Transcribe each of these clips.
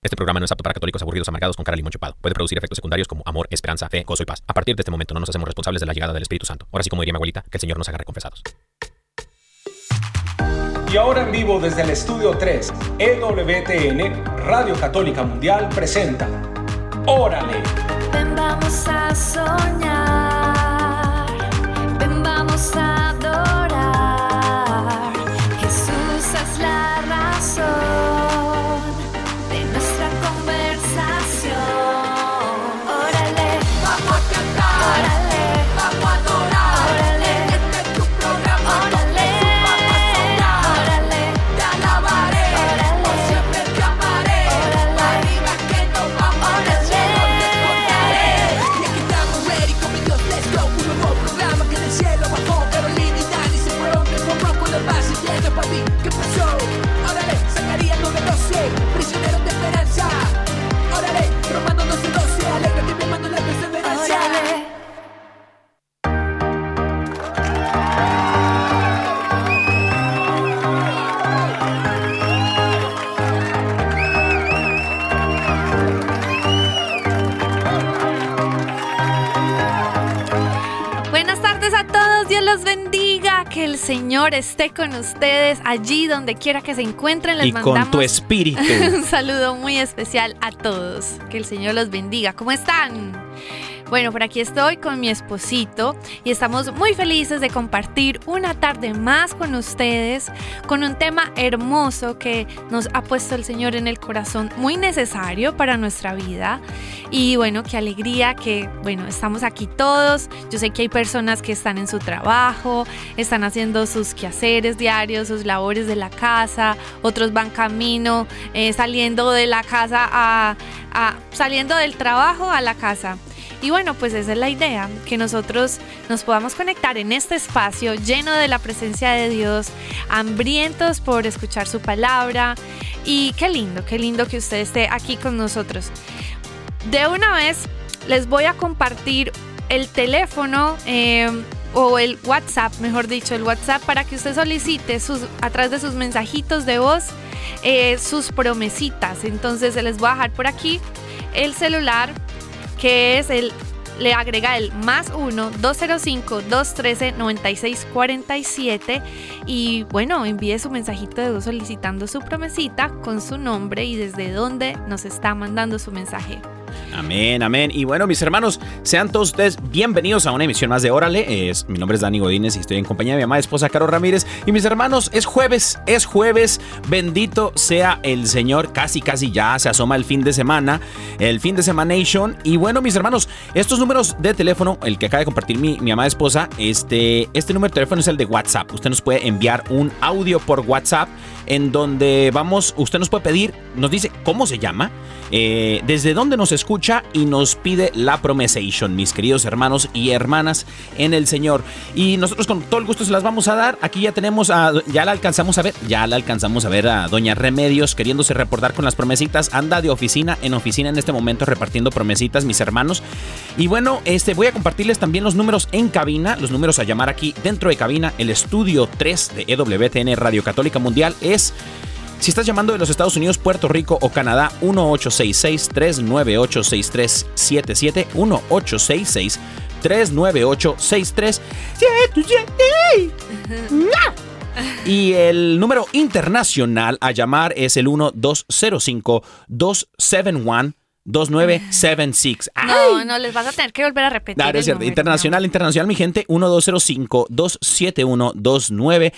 Este programa no es apto para católicos aburridos amargados con cara limón chupado. Puede producir efectos secundarios como amor, esperanza, fe, gozo y paz. A partir de este momento no nos hacemos responsables de la llegada del Espíritu Santo. Ahora sí, como diría mi abuelita, que el Señor nos agarre confesados. Y ahora en vivo desde el estudio 3, EWTN, Radio Católica Mundial presenta Órale. Ven vamos a soñar, los bendiga, que el Señor esté con ustedes allí donde quiera que se encuentren. Les y con tu espíritu. un saludo muy especial a todos. Que el Señor los bendiga. ¿Cómo están? Bueno, por aquí estoy con mi esposito y estamos muy felices de compartir una tarde más con ustedes con un tema hermoso que nos ha puesto el Señor en el corazón, muy necesario para nuestra vida. Y bueno, qué alegría que, bueno, estamos aquí todos. Yo sé que hay personas que están en su trabajo, están haciendo sus quehaceres diarios, sus labores de la casa, otros van camino, eh, saliendo de la casa a, a- saliendo del trabajo a la casa. Y bueno, pues esa es la idea, que nosotros nos podamos conectar en este espacio lleno de la presencia de Dios, hambrientos por escuchar su palabra. Y qué lindo, qué lindo que usted esté aquí con nosotros. De una vez les voy a compartir el teléfono eh, o el WhatsApp, mejor dicho, el WhatsApp para que usted solicite sus, a través de sus mensajitos de voz eh, sus promesitas. Entonces se les voy a dejar por aquí el celular que es el le agrega el más 1 205 213 9647 y bueno, envíe su mensajito de voz solicitando su promesita con su nombre y desde dónde nos está mandando su mensaje. Amén, amén. Y bueno, mis hermanos, sean todos ustedes bienvenidos a una emisión más de Órale. Es, mi nombre es Dani Godínez y estoy en compañía de mi amada esposa Caro Ramírez. Y mis hermanos, es jueves, es jueves. Bendito sea el Señor. Casi, casi ya se asoma el fin de semana, el fin de semana Nation. Y bueno, mis hermanos, estos números de teléfono, el que acaba de compartir mi, mi amada esposa, este, este número de teléfono es el de WhatsApp. Usted nos puede enviar un audio por WhatsApp en donde vamos, usted nos puede pedir, nos dice cómo se llama, eh, desde dónde nos escucha y nos pide la promesation, mis queridos hermanos y hermanas en el Señor. Y nosotros con todo el gusto se las vamos a dar. Aquí ya tenemos a, ya la alcanzamos a ver, ya la alcanzamos a ver a Doña Remedios queriéndose reportar con las promesitas. Anda de oficina en oficina en este momento repartiendo promesitas, mis hermanos. Y bueno, este voy a compartirles también los números en cabina, los números a llamar aquí dentro de cabina. El estudio 3 de EWTN Radio Católica Mundial es si estás llamando de los Estados Unidos, Puerto Rico o Canadá, 1866-398-6377, 1866-398-6377. Y el número internacional a llamar es el 1205-271-2976. No, no, les vas a tener que volver a repetir. Claro, es cierto. número, Internacional, internacional, mi gente. 1205-271-2976.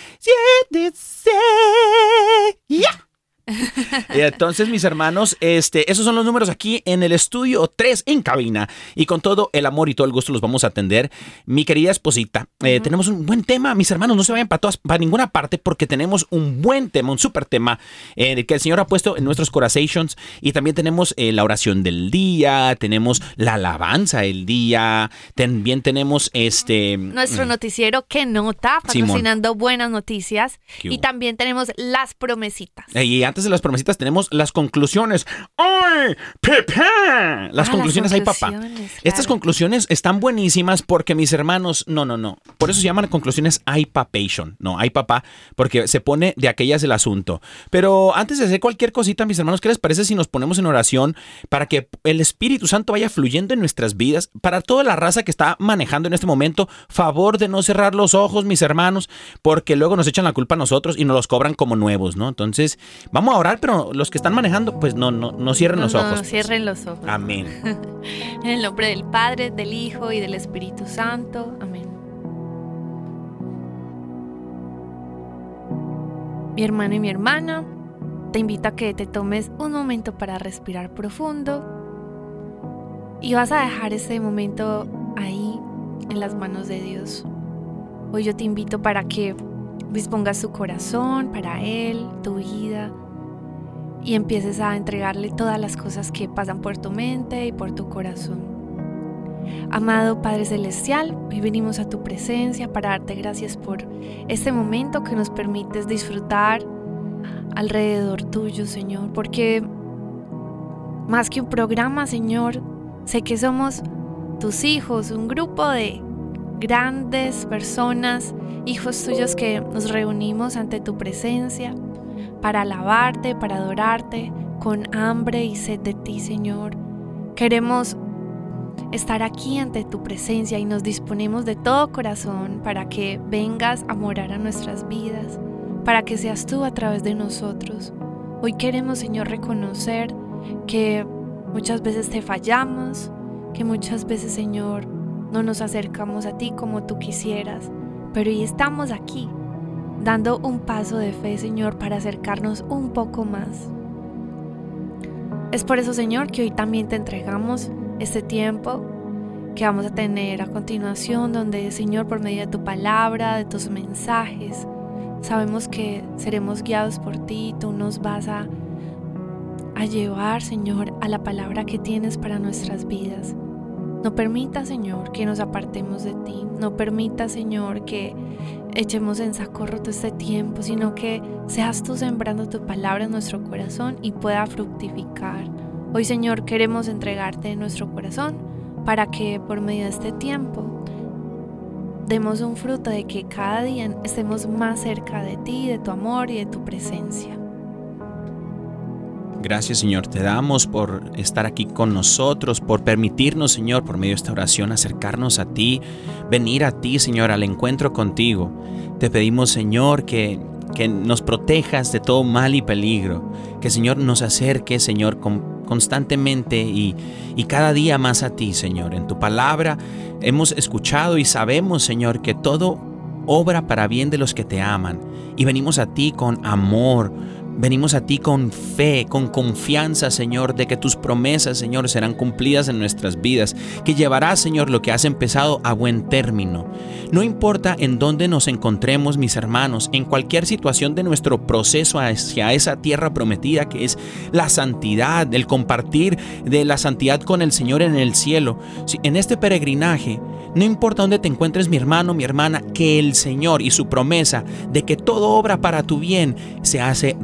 ¡Ya! Entonces, mis hermanos, este, esos son los números aquí en el estudio 3 en cabina. Y con todo el amor y todo el gusto los vamos a atender. Mi querida esposita, eh, tenemos un buen tema. Mis hermanos, no se vayan para, todas, para ninguna parte porque tenemos un buen tema, un súper tema eh, que el Señor ha puesto en nuestros corazones. Y también tenemos eh, la oración del día, tenemos la alabanza del día, también tenemos este... Nuestro noticiero que nota, Simón. patrocinando buenas noticias. ¿Qué Y también tenemos las promesitas. Y antes antes de las promesitas tenemos las conclusiones. ¡Ay! Las Ah, conclusiones, ay, papá. Estas conclusiones están buenísimas porque mis hermanos, no, no, no. Por eso se llaman conclusiones ay papation. No, ay papá, porque se pone de aquellas el asunto. Pero antes de hacer cualquier cosita, mis hermanos, ¿qué les parece si nos ponemos en oración para que el Espíritu Santo vaya fluyendo en nuestras vidas? Para toda la raza que está manejando en este momento, favor de no cerrar los ojos, mis hermanos, porque luego nos echan la culpa a nosotros y nos los cobran como nuevos, ¿no? Entonces, vamos a orar, pero los que están manejando, pues no, no, no cierren No, los no, ojos. pues. cierren los ojos. Amén. En el nombre del Padre, del Hijo y del Espíritu Santo. Amén. Mi hermano y mi hermana, te invito a que te tomes un momento para respirar profundo y vas a dejar ese momento ahí en las manos de Dios. Hoy yo te invito para que dispongas tu corazón para Él, tu vida, y empieces a entregarle todas las cosas que pasan por tu mente y por tu corazón. Amado Padre Celestial, hoy venimos a tu presencia para darte gracias por este momento que nos permites disfrutar alrededor tuyo, Señor, porque más que un programa, Señor, sé que somos tus hijos, un grupo de grandes personas, hijos tuyos que nos reunimos ante tu presencia para alabarte, para adorarte, con hambre y sed de ti, Señor. Queremos estar aquí ante tu presencia y nos disponemos de todo corazón para que vengas a morar a nuestras vidas, para que seas tú a través de nosotros. Hoy queremos, Señor, reconocer que muchas veces te fallamos, que muchas veces, Señor, no nos acercamos a ti como tú quisieras, pero hoy estamos aquí dando un paso de fe, Señor, para acercarnos un poco más. Es por eso, Señor, que hoy también te entregamos este tiempo que vamos a tener a continuación, donde, Señor, por medio de tu palabra, de tus mensajes, sabemos que seremos guiados por ti, tú nos vas a, a llevar, Señor, a la palabra que tienes para nuestras vidas. No permita, Señor, que nos apartemos de ti. No permita, Señor, que echemos en saco roto este tiempo, sino que seas tú sembrando tu palabra en nuestro corazón y pueda fructificar. Hoy, Señor, queremos entregarte nuestro corazón para que por medio de este tiempo demos un fruto de que cada día estemos más cerca de ti, de tu amor y de tu presencia. Gracias Señor, te damos por estar aquí con nosotros, por permitirnos Señor, por medio de esta oración, acercarnos a ti, venir a ti Señor, al encuentro contigo. Te pedimos Señor que, que nos protejas de todo mal y peligro, que Señor nos acerque Señor con, constantemente y, y cada día más a ti Señor. En tu palabra hemos escuchado y sabemos Señor que todo obra para bien de los que te aman y venimos a ti con amor Venimos a ti con fe, con confianza, Señor, de que tus promesas, Señor, serán cumplidas en nuestras vidas, que llevarás, Señor, lo que has empezado a buen término. No importa en dónde nos encontremos, mis hermanos, en cualquier situación de nuestro proceso hacia esa tierra prometida que es la santidad, el compartir de la santidad con el Señor en el cielo. En este peregrinaje, no importa dónde te encuentres, mi hermano, mi hermana, que el Señor y su promesa de que todo obra para tu bien se hace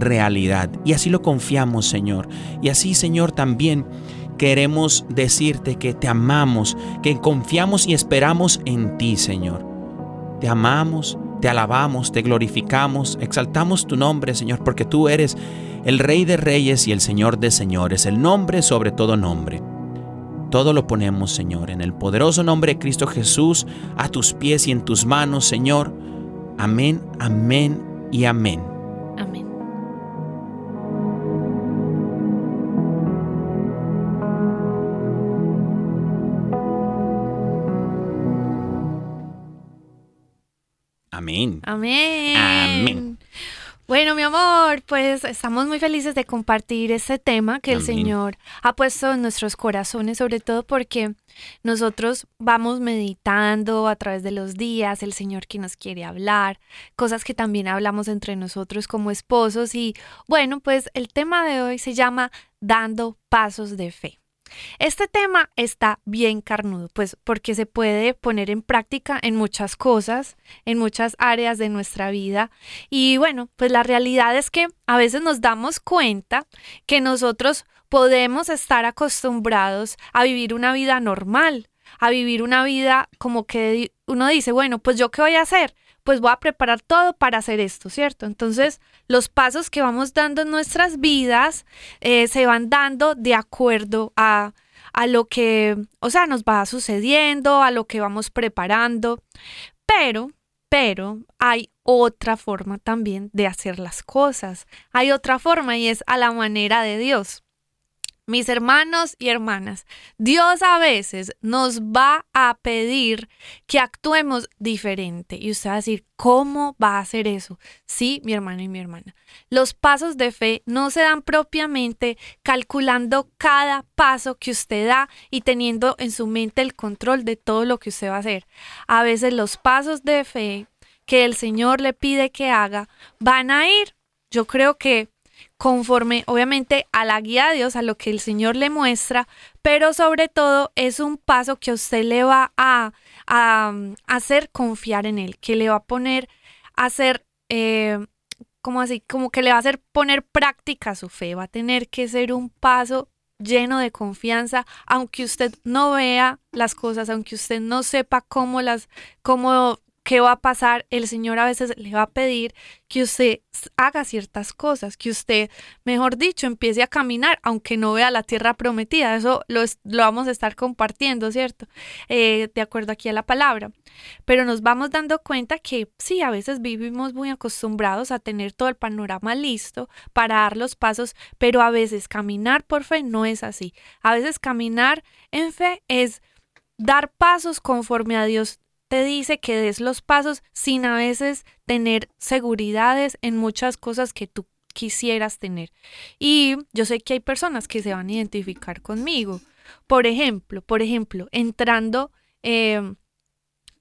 Y así lo confiamos, Señor. Y así, Señor, también queremos decirte que te amamos, que confiamos y esperamos en ti, Señor. Te amamos, te alabamos, te glorificamos, exaltamos tu nombre, Señor, porque tú eres el Rey de Reyes y el Señor de Señores, el nombre sobre todo nombre. Todo lo ponemos, Señor, en el poderoso nombre de Cristo Jesús, a tus pies y en tus manos, Señor. Amén, amén y. Amén. Amén. Amén. Amén. Bueno, mi amor, pues estamos muy felices de compartir este tema que el. Señor ha puesto en nuestros corazones, sobre todo porque nosotros vamos meditando a través de los días, el Señor que nos quiere hablar, cosas que también hablamos entre nosotros como esposos y bueno, pues el tema de hoy se llama Dando Pasos de Fe. Este tema está bien carnudo, pues porque se puede poner en práctica en muchas cosas, en muchas áreas de nuestra vida. Y bueno, pues la realidad es que a veces nos damos cuenta que nosotros podemos estar acostumbrados a vivir una vida normal, a vivir una vida como que uno dice, bueno, pues yo qué voy a hacer? Pues voy a preparar todo para hacer esto, ¿cierto? Entonces, los pasos que vamos dando en nuestras vidas eh, se van dando de acuerdo a, a lo que, o sea, nos va sucediendo, a lo que vamos preparando. Pero, pero hay otra forma también de hacer las cosas. Hay otra forma y es a la manera de Dios. Mis hermanos y hermanas, Dios a veces nos va a pedir que actuemos diferente. Y usted va a decir, ¿cómo va a hacer eso? Sí, mi hermano y mi hermana. Los pasos de fe no se dan propiamente calculando cada paso que usted da y teniendo en su mente el control de todo lo que usted va a hacer. A veces los pasos de fe que el Señor le pide que haga van a ir, yo creo que conforme obviamente a la guía de Dios, a lo que el Señor le muestra, pero sobre todo es un paso que usted le va a, hacer confiar en Él, que le va a poner a hacer, eh, como así, como que le va a hacer poner práctica su fe, va a tener que ser un paso lleno de confianza, aunque usted no vea las cosas, aunque usted no sepa cómo las, cómo ¿qué va a pasar? El Señor a veces le va a pedir que usted haga ciertas cosas, que usted, mejor dicho, empiece a caminar, aunque no vea la tierra prometida. Eso lo, lo vamos a estar compartiendo, ¿cierto? Eh, de acuerdo aquí a la palabra. Pero nos vamos dando cuenta que sí, a veces vivimos muy acostumbrados a tener todo el panorama listo para dar los pasos, pero a veces caminar por fe no es así. A veces caminar en fe es dar pasos conforme a Dios te dice que des los pasos sin a veces tener seguridades en muchas cosas que tú quisieras tener. Y yo sé que hay personas que se van a identificar conmigo. Por ejemplo, por ejemplo, entrando em,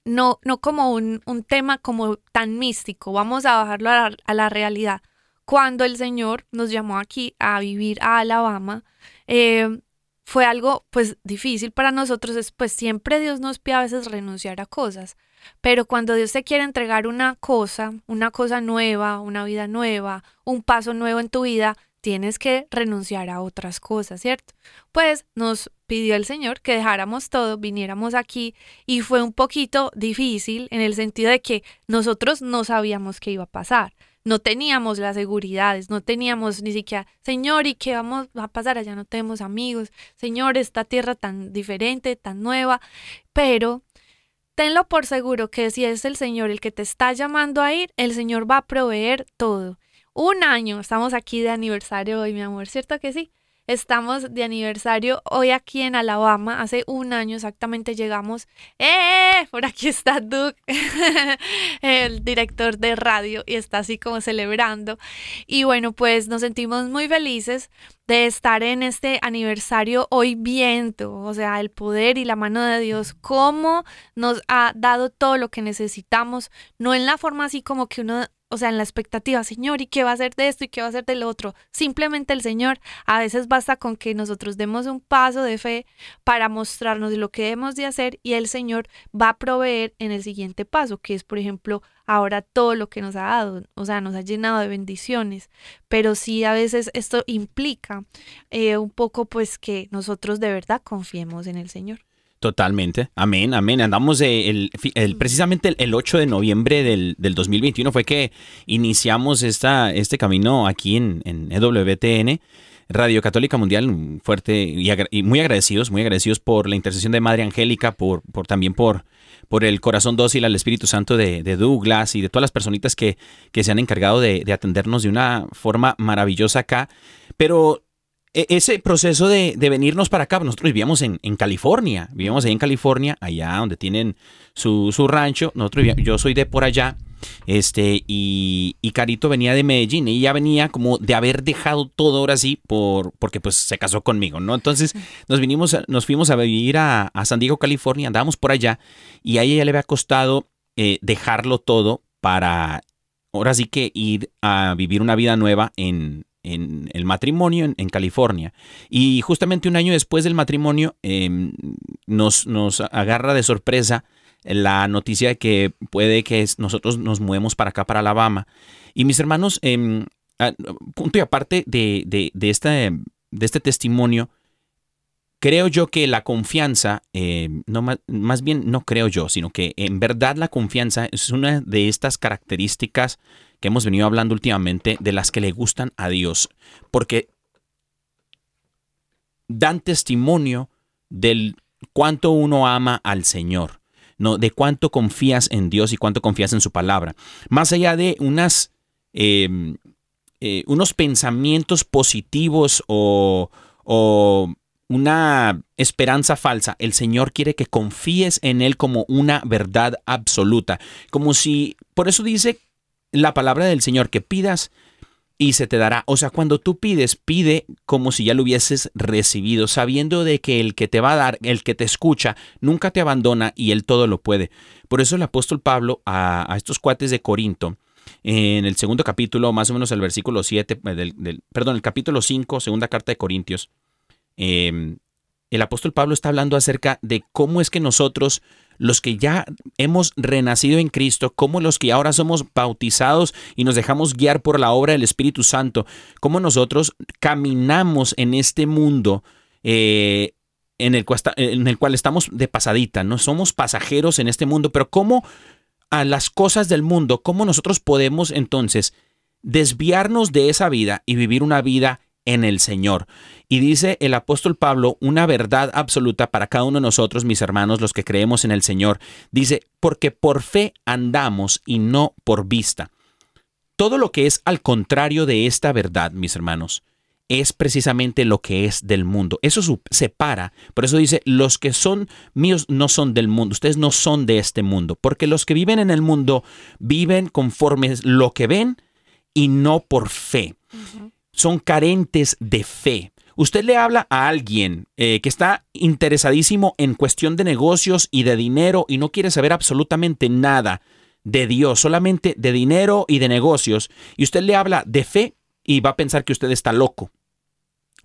no, no como un, tema como tan místico, vamos a bajarlo a la, realidad. Cuando el Señor nos llamó aquí a vivir a Alabama, em, fue algo pues difícil para nosotros, es pues siempre Dios nos pide a veces renunciar a cosas, pero cuando Dios te quiere entregar una cosa, una cosa nueva, una vida nueva, un paso nuevo en tu vida, tienes que renunciar a otras cosas, ¿cierto? Pues nos pidió el Señor que dejáramos todo, viniéramos aquí y fue un poquito difícil en el sentido de que nosotros no sabíamos qué iba a pasar no teníamos las seguridades, no teníamos ni siquiera, Señor, ¿y qué vamos a pasar? Allá no tenemos amigos, Señor, esta tierra tan diferente, tan nueva, pero tenlo por seguro que si es el Señor el que te está llamando a ir, el Señor va a proveer todo. Un año, estamos aquí de aniversario hoy, mi amor, ¿cierto que sí? Estamos de aniversario hoy aquí en Alabama. Hace un año exactamente llegamos. ¡Eh! Por aquí está Duke, el director de radio, y está así como celebrando. Y bueno, pues nos sentimos muy felices de estar en este aniversario hoy viendo, o sea, el poder y la mano de Dios, cómo nos ha dado todo lo que necesitamos, no en la forma así como que uno o sea, en la expectativa, Señor, ¿y qué va a hacer de esto y qué va a hacer del otro? Simplemente el Señor, a veces basta con que nosotros demos un paso de fe para mostrarnos lo que debemos de hacer y el Señor va a proveer en el siguiente paso, que es, por ejemplo, ahora todo lo que nos ha dado, o sea, nos ha llenado de bendiciones, pero sí a veces esto implica eh, un poco pues que nosotros de verdad confiemos en el Señor. Totalmente. Amén, amén. Andamos el, precisamente el, 8 de noviembre del, 2021 fue que iniciamos esta, este camino aquí en, en EWTN. Radio Católica Mundial, fuerte y, muy agradecidos, muy agradecidos por la intercesión de Madre Angélica, por, por también por, por el corazón dócil al Espíritu Santo de, Douglas y de todas las personitas que, que se han encargado de, de, atendernos de una forma maravillosa acá. Pero ese proceso de, venirnos para acá, nosotros vivíamos en, California, vivíamos ahí en California, allá donde tienen su, rancho, nosotros yo soy de por allá, este, y, Carito venía de Medellín y ella venía como de haber dejado todo ahora sí por, porque pues se casó conmigo, ¿no? Entonces nos vinimos, nos fuimos a vivir a, San Diego, California, andábamos por allá y a ella le había costado eh, dejarlo todo para ahora sí que ir a vivir una vida nueva en, en el matrimonio en, California. Y justamente un año después del matrimonio em, nos, nos agarra de sorpresa la noticia de que puede que nosotros nos movemos para acá, para Alabama. Y mis hermanos, em, ah, punto y aparte de, de, de este, de este testimonio, creo yo que la confianza, eh, no más, más bien no creo yo, sino que en verdad la confianza es una de estas características que hemos venido hablando últimamente de las que le gustan a Dios, porque dan testimonio del cuánto uno ama al Señor, no, de cuánto confías en Dios y cuánto confías en su palabra, más allá de unas eh, eh, unos pensamientos positivos o, o una esperanza falsa. El Señor quiere que confíes en Él como una verdad absoluta. Como si, por eso dice la palabra del Señor, que pidas y se te dará. O sea, cuando tú pides, pide como si ya lo hubieses recibido, sabiendo de que el que te va a dar, el que te escucha, nunca te abandona y Él todo lo puede. Por eso el apóstol Pablo a, estos cuates de Corinto, en el segundo capítulo, más o menos el versículo 7, eh, del, perdón, el capítulo 5, segunda carta de Corintios, eh, el apóstol Pablo está hablando acerca de cómo es que nosotros, los que ya hemos renacido en Cristo, como los que ahora somos bautizados y nos dejamos guiar por la obra del Espíritu Santo, cómo nosotros caminamos en este mundo eh, en, el, cual en el cual estamos de pasadita, no somos pasajeros en este mundo, pero cómo a las cosas del mundo, cómo nosotros podemos entonces desviarnos de esa vida y vivir una vida en el Señor. Y dice el apóstol Pablo una verdad absoluta para cada uno de nosotros, mis hermanos, los que creemos en el Señor. Dice, porque por fe andamos y no por vista. Todo lo que es al contrario de esta verdad, mis hermanos, es precisamente lo que es del mundo. Eso separa. Por eso dice, los que son míos no son del mundo. Ustedes no son de este mundo. Porque los que viven en el mundo viven conforme lo que ven y no por fe. Son carentes de fe. Usted le habla a alguien eh, que está interesadísimo en cuestión de negocios y de dinero y no quiere saber absolutamente nada de Dios, solamente de dinero y de negocios, y usted le habla de fe y va a pensar que usted está loco.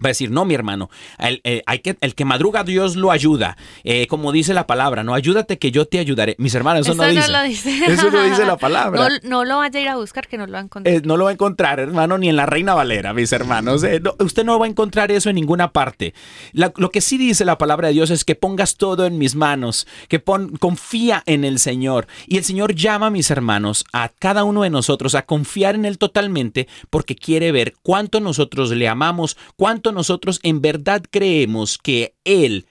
Va a decir, no, mi hermano, el, eh, hay que, el que madruga Dios lo ayuda. Eh, como dice la palabra, no, ayúdate que yo te ayudaré. Mis hermanos, eso no dice. lo dice. Eso no dice la palabra. No, no lo vaya a ir a buscar, que no lo va a encontrar. Eh, no lo va a encontrar, hermano, ni en la Reina Valera, mis hermanos. Eh, no, usted no va a encontrar eso en ninguna parte. La- lo que sí dice la palabra de Dios es que pongas todo en mis manos, que pon, confía en el Señor. Y el Señor llama, mis hermanos, a cada uno de nosotros a confiar en Él totalmente porque quiere ver cuánto nosotros le amamos, cuánto nosotros en verdad creemos que Él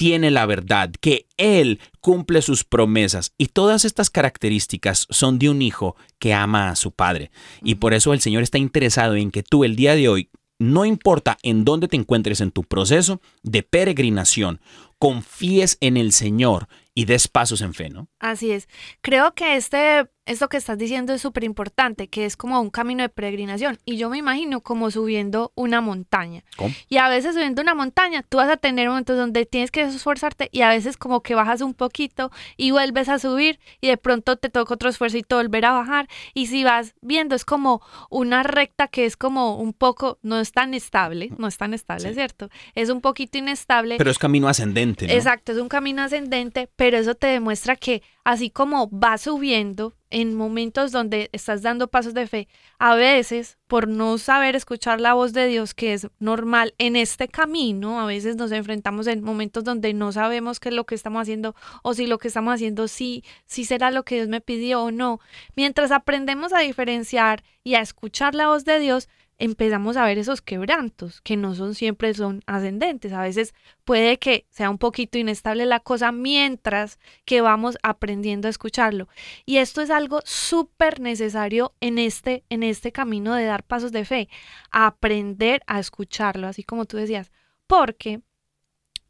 tiene la verdad, que Él cumple sus promesas. Y todas estas características son de un hijo que ama a su padre. Y por eso el Señor está interesado en que tú el día de hoy, no importa en dónde te encuentres en tu proceso de peregrinación, confíes en el Señor y des pasos en fe, ¿no? Así es. Creo que este, esto que estás diciendo es súper importante, que es como un camino de peregrinación. Y yo me imagino como subiendo una montaña. ¿Cómo? Y a veces subiendo una montaña, tú vas a tener momentos donde tienes que esforzarte y a veces como que bajas un poquito y vuelves a subir y de pronto te toca otro esfuerzo y volver a bajar. Y si vas viendo, es como una recta que es como un poco, no es tan estable, no es tan estable, Sí. ¿cierto? Es un poquito inestable. Pero es camino ascendente, ¿no? Exacto, es un camino ascendente, pero eso te demuestra que así como vas subiendo en momentos donde estás dando pasos de fe, a veces por no saber escuchar la voz de Dios, que es normal en este camino, a veces nos enfrentamos en momentos donde no sabemos qué es lo que estamos haciendo o si lo que estamos haciendo sí, sí será lo que Dios me pidió o no. Mientras aprendemos a diferenciar y a escuchar la voz de Dios, empezamos a ver esos quebrantos que no son siempre son ascendentes. A veces puede que sea un poquito inestable la cosa mientras que vamos aprendiendo a escucharlo. Y esto es algo súper necesario en este, en este camino de dar pasos de fe, aprender a escucharlo, así como tú decías, porque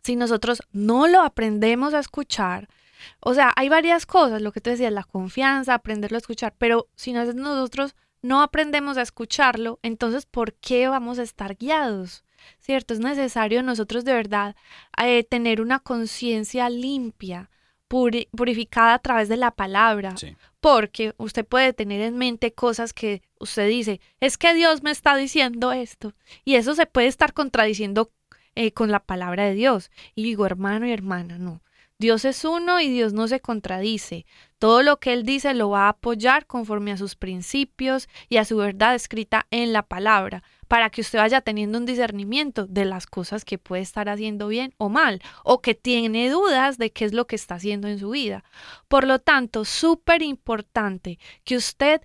si nosotros no lo aprendemos a escuchar, o sea, hay varias cosas, lo que tú decías, la confianza, aprenderlo a escuchar, pero si no- nosotros no aprendemos a escucharlo, entonces ¿por qué vamos a estar guiados? ¿Cierto? Es necesario nosotros de verdad eh, tener una conciencia limpia puri- purificada a través de la palabra. Sí. Porque usted puede tener en mente cosas que usted dice, es que Dios me está diciendo esto. Y eso se puede estar contradiciendo eh, con la palabra de Dios. Y digo, hermano y hermana, no. Dios es uno y Dios no se contradice. Todo lo que Él dice lo va a apoyar conforme a sus principios y a su verdad escrita en la palabra, para que usted vaya teniendo un discernimiento de las cosas que puede estar haciendo bien o mal, o que tiene dudas de qué es lo que está haciendo en su vida. Por lo tanto, súper importante que usted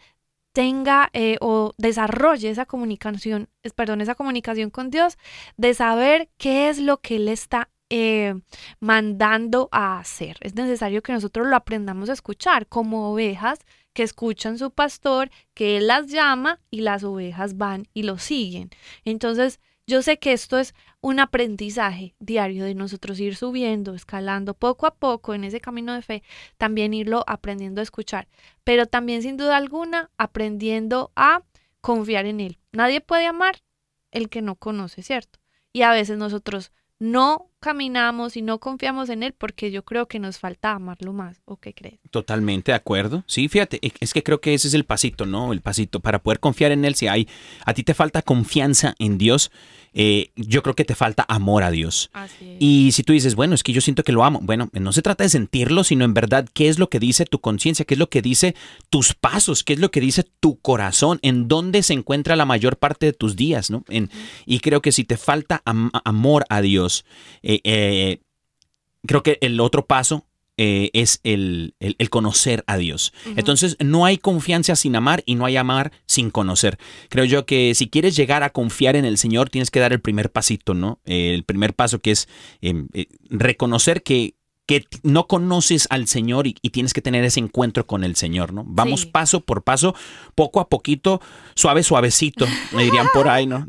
tenga eh, o desarrolle esa comunicación, perdón, esa comunicación con Dios, de saber qué es lo que Él está eh, mandando a hacer. Es necesario que nosotros lo aprendamos a escuchar como ovejas que escuchan su pastor, que Él las llama y las ovejas van y lo siguen. Entonces, yo sé que esto es un aprendizaje diario de nosotros ir subiendo, escalando poco a poco en ese camino de fe, también irlo aprendiendo a escuchar, pero también sin duda alguna aprendiendo a confiar en Él. Nadie puede amar el que no conoce, ¿cierto? Y a veces nosotros no caminamos y no confiamos en Él porque yo creo que nos falta amarlo más. ¿O qué crees? Totalmente de acuerdo. Sí, fíjate, e- es que creo que ese es el pasito, ¿no? El pasito para poder confiar en Él. Si hay, a ti te falta confianza en Dios, eh, yo creo que te falta amor a Dios. Así es. Y si tú dices, bueno, es que yo siento que lo amo, bueno, no se trata de sentirlo, sino en verdad qué es lo que dice tu conciencia, qué es lo que dice tus pasos, qué es lo que dice tu corazón, en dónde se encuentra la mayor parte de tus días, ¿no? En- y creo que si te falta am- amor a Dios, eh, eh, creo que el otro paso eh, es el, el- el conocer a Dios. Entonces, no hay confianza sin amar y no hay amar sin conocer. Creo yo que si quieres llegar a confiar en el Señor, tienes que dar el primer pasito, ¿no? Eh, el primer paso que es eh, eh, reconocer que que no conoces al Señor y, y tienes que tener ese encuentro con el Señor, ¿no? Vamos Sí. paso por paso, poco a poquito, suave, suavecito, me dirían por ahí, ¿no?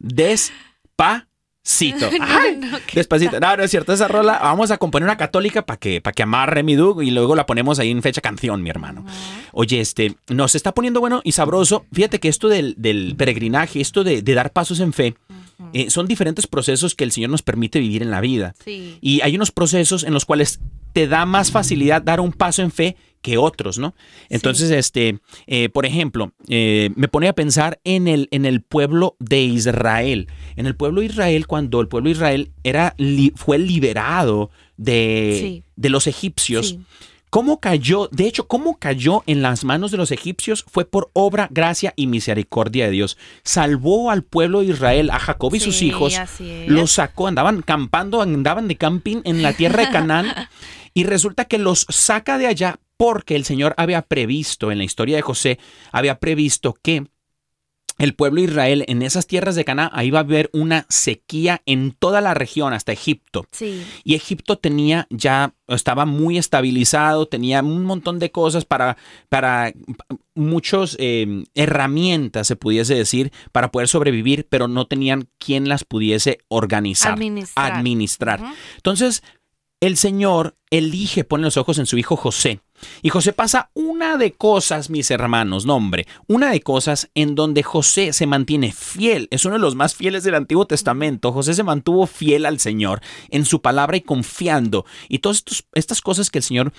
Despacito. Ay, No, no, ¿qué Despacito. No, no es cierto. Esa rola vamos a componer una católica para que, para que amarre mi dug y luego la ponemos ahí en fecha canción, mi hermano. Oye, este, nos está poniendo bueno y sabroso. Fíjate que esto del, del peregrinaje, esto de, de dar pasos en fe, eh, son diferentes procesos que el Señor nos permite vivir en la vida. Sí. Y hay unos procesos en los cuales te da más facilidad dar un paso en fe que otros, ¿no? Entonces, este, eh, por ejemplo, eh, me pone a pensar en el, en el pueblo de Israel. En el pueblo de Israel, cuando el pueblo de Israel era, li- fue liberado de, Sí. de los egipcios. Sí. ¿Cómo cayó? De hecho, ¿cómo cayó en las manos de los egipcios? Fue por obra, gracia y misericordia de Dios. Salvó al pueblo de Israel, a Jacob y sus hijos. Los sacó, andaban campando, andaban de camping en la tierra de Canaán. y resulta que los saca de allá porque el Señor había previsto, en la historia de José, había previsto que el pueblo de Israel en esas tierras de Canaán, ahí va a haber una sequía en toda la región, hasta Egipto. Sí. Y Egipto tenía ya, estaba muy estabilizado, tenía un montón de cosas para, para muchos eh, herramientas, se pudiese decir, para poder sobrevivir, pero no tenían quien las pudiese organizar, Administrar. administrar. Entonces, el Señor elige, pone los ojos en su hijo José. Y José pasa una de cosas, mis hermanos, no hombre, una de cosas en donde José se mantiene fiel. Es uno de los más fieles del Antiguo Testamento. José se mantuvo fiel al Señor en su palabra y confiando. Y todas estas cosas que el Señor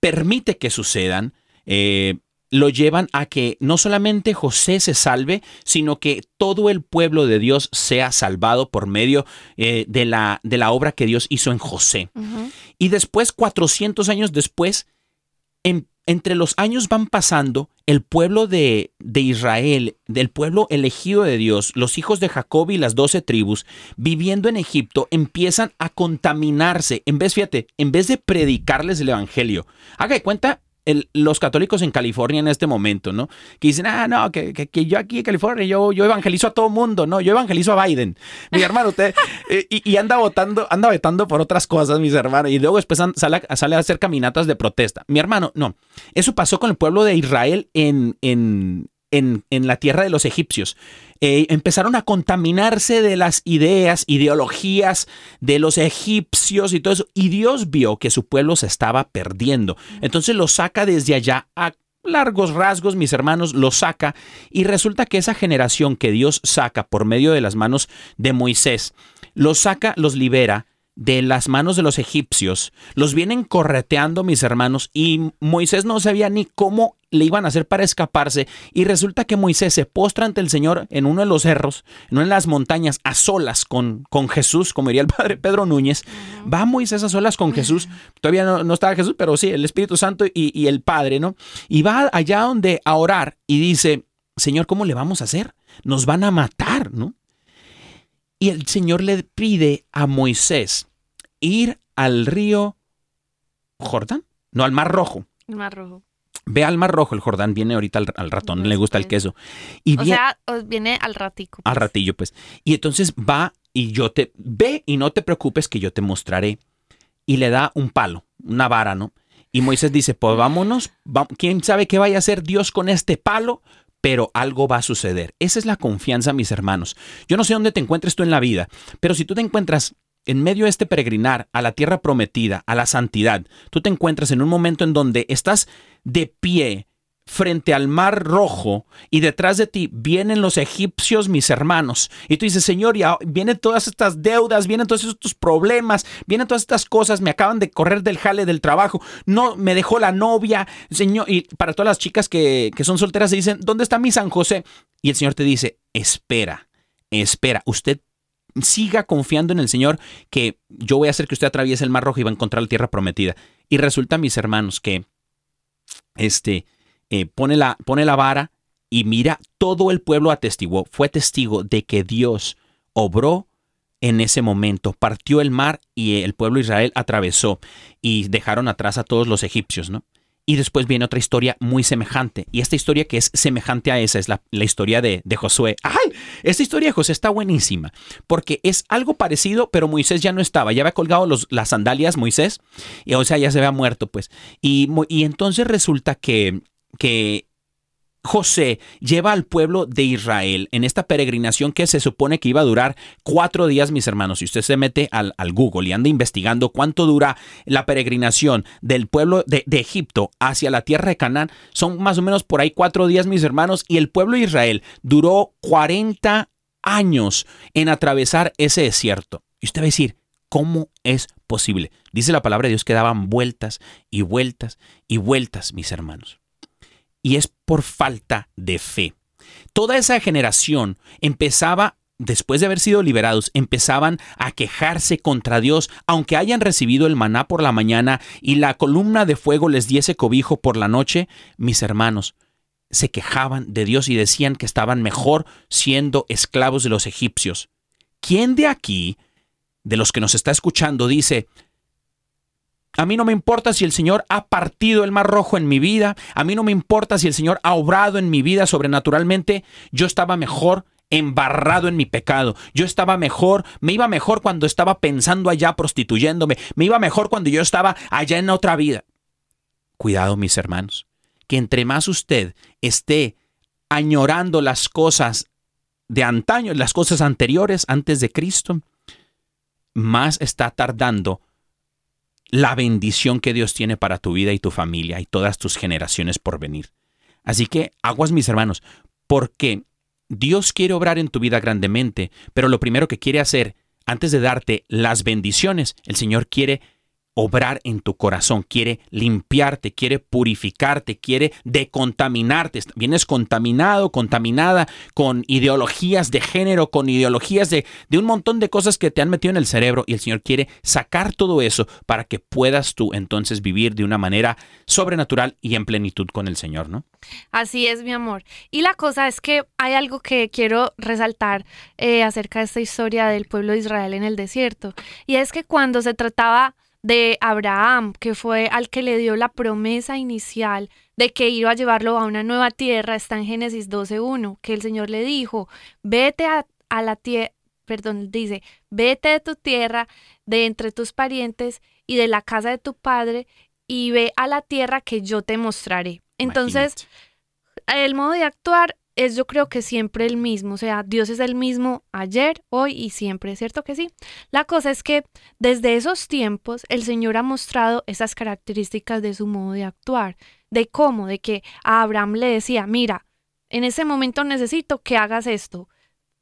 permite que sucedan, eh, lo llevan a que no solamente José se salve, sino que todo el pueblo de Dios sea salvado por medio eh, de, la, de la obra que Dios hizo en José. Y después, 400 años después, en- entre los años van pasando, el pueblo de, de Israel, del pueblo elegido de Dios, los hijos de Jacob y las doce tribus, viviendo en Egipto, empiezan a contaminarse. En vez, fíjate, en vez de predicarles el evangelio, haga de cuenta. Los católicos en California en este momento, ¿no? Que dicen, ah, no, que, que- que yo aquí en California, yo, yo evangelizo a todo mundo, no, yo evangelizo a Biden. Mi hermano, usted, eh, y, anda votando, anda vetando por otras cosas, mis hermanos, y luego después sale, sale a hacer caminatas de protesta. Mi hermano, no. Eso pasó con el pueblo de Israel en, en, en, en la tierra de los egipcios. Eh, empezaron a contaminarse de las ideas, ideologías de los egipcios y todo eso. Y Dios vio que su pueblo se estaba perdiendo. Entonces lo saca desde allá a largos rasgos, mis hermanos, lo saca y resulta que esa generación que Dios saca por medio de las manos de Moisés, los saca, los libera, de las manos de los egipcios, los vienen correteando mis hermanos y Moisés no sabía ni cómo le iban a hacer para escaparse y resulta que Moisés se postra ante el Señor en uno de los cerros, en una de las montañas, a solas con, con Jesús, como diría el padre Pedro Núñez. Va Moisés a solas con Jesús, todavía no, estaba Jesús, pero sí, el Espíritu Santo y, y el Padre, ¿no? Y va allá donde a orar y dice, Señor, ¿cómo le vamos a hacer? Nos van a matar, ¿no? Y el Señor le pide a Moisés ir al río Jordán, no al Mar Rojo. El Mar Rojo. Ve al Mar Rojo, el Jordán viene ahorita al, ratón, le gusta el queso. Y o sea, viene al ratico. Al pues. ratillo, pues. Y entonces va y yo te, ve y no te preocupes que yo te mostraré. Y le da un palo, una vara, ¿no? Y Moisés dice, pues vámonos, ¿quién sabe qué vaya a hacer Dios con este palo? Pero algo va a suceder. Esa es la confianza, mis hermanos. Yo no sé dónde te encuentres tú en la vida, pero si tú te encuentras en medio de este peregrinar a la tierra prometida, a la santidad, tú te encuentras en un momento en donde estás de pie frente al mar rojo y detrás de ti vienen los egipcios, mis hermanos. Y tú dices, Señor, ya vienen todas estas deudas, vienen todos estos problemas, vienen todas estas cosas, me acaban de correr del jale del trabajo, no, me dejó la novia, Señor. Y para todas las chicas que, que son solteras se dicen, ¿dónde está mi San José? Y el Señor te dice, espera, espera, usted siga confiando en el Señor que yo voy a hacer que usted atraviese el mar rojo y va a encontrar la tierra prometida. Y resulta, mis hermanos, que este eh, pone, la, pone la vara y mira, todo el pueblo atestiguó, fue testigo de que Dios obró en ese momento, partió el mar y el pueblo de Israel atravesó y dejaron atrás a todos los egipcios, ¿no? Y después viene otra historia muy semejante. Y esta historia que es semejante a esa es la, historia de, de, Josué. ¡Ay! Esta historia de José está buenísima. Porque es algo parecido, pero Moisés ya no estaba. Ya había colgado los, las sandalias Moisés. Y, o sea, ya se había muerto, pues. Y, y entonces resulta que, que José lleva al pueblo de Israel en esta peregrinación que se supone que iba a durar cuatro días, mis hermanos. Si usted se mete al, Google y anda investigando cuánto dura la peregrinación del pueblo de, de, Egipto hacia la tierra de Canaán, son más o menos por ahí cuatro días, mis hermanos. Y el pueblo de Israel duró 40 años en atravesar ese desierto. Y usted va a decir, ¿cómo es posible? Dice la palabra de Dios que daban vueltas y vueltas y vueltas, mis hermanos y es por falta de fe. Toda esa generación empezaba después de haber sido liberados, empezaban a quejarse contra Dios, aunque hayan recibido el maná por la mañana y la columna de fuego les diese cobijo por la noche, mis hermanos se quejaban de Dios y decían que estaban mejor siendo esclavos de los egipcios. ¿Quién de aquí, de los que nos está escuchando, dice, a mí no me importa si el Señor ha partido el mar rojo en mi vida. A mí no me importa si el Señor ha obrado en mi vida sobrenaturalmente. Yo estaba mejor embarrado en mi pecado. Yo estaba mejor, me iba mejor cuando estaba pensando allá prostituyéndome. Me iba mejor cuando yo estaba allá en otra vida. Cuidado, mis hermanos, que entre más usted esté añorando las cosas de antaño, las cosas anteriores antes de Cristo, más está tardando la bendición que Dios tiene para tu vida y tu familia y todas tus generaciones por venir. Así que aguas mis hermanos, porque Dios quiere obrar en tu vida grandemente, pero lo primero que quiere hacer antes de darte las bendiciones, el Señor quiere obrar en tu corazón, quiere limpiarte, quiere purificarte, quiere decontaminarte. Vienes contaminado, contaminada con ideologías de género, con ideologías de, de un montón de cosas que te han metido en el cerebro y el Señor quiere sacar todo eso para que puedas tú entonces vivir de una manera sobrenatural y en plenitud con el Señor, ¿no? Así es, mi amor. Y la cosa es que hay algo que quiero resaltar eh, acerca de esta historia del pueblo de Israel en el desierto. Y es que cuando se trataba de Abraham, que fue al que le dio la promesa inicial de que iba a llevarlo a una nueva tierra, está en Génesis 12.1, que el Señor le dijo, vete a, la tierra, perdón, dice, vete de tu tierra, de entre tus parientes y de la casa de tu padre, y ve a la tierra que yo te mostraré. Entonces, el modo de actuar es yo creo que siempre el mismo, o sea, Dios es el mismo ayer, hoy y siempre, ¿cierto que sí? La cosa es que desde esos tiempos el Señor ha mostrado esas características de su modo de actuar, de cómo, de que a Abraham le decía, mira, en ese momento necesito que hagas esto,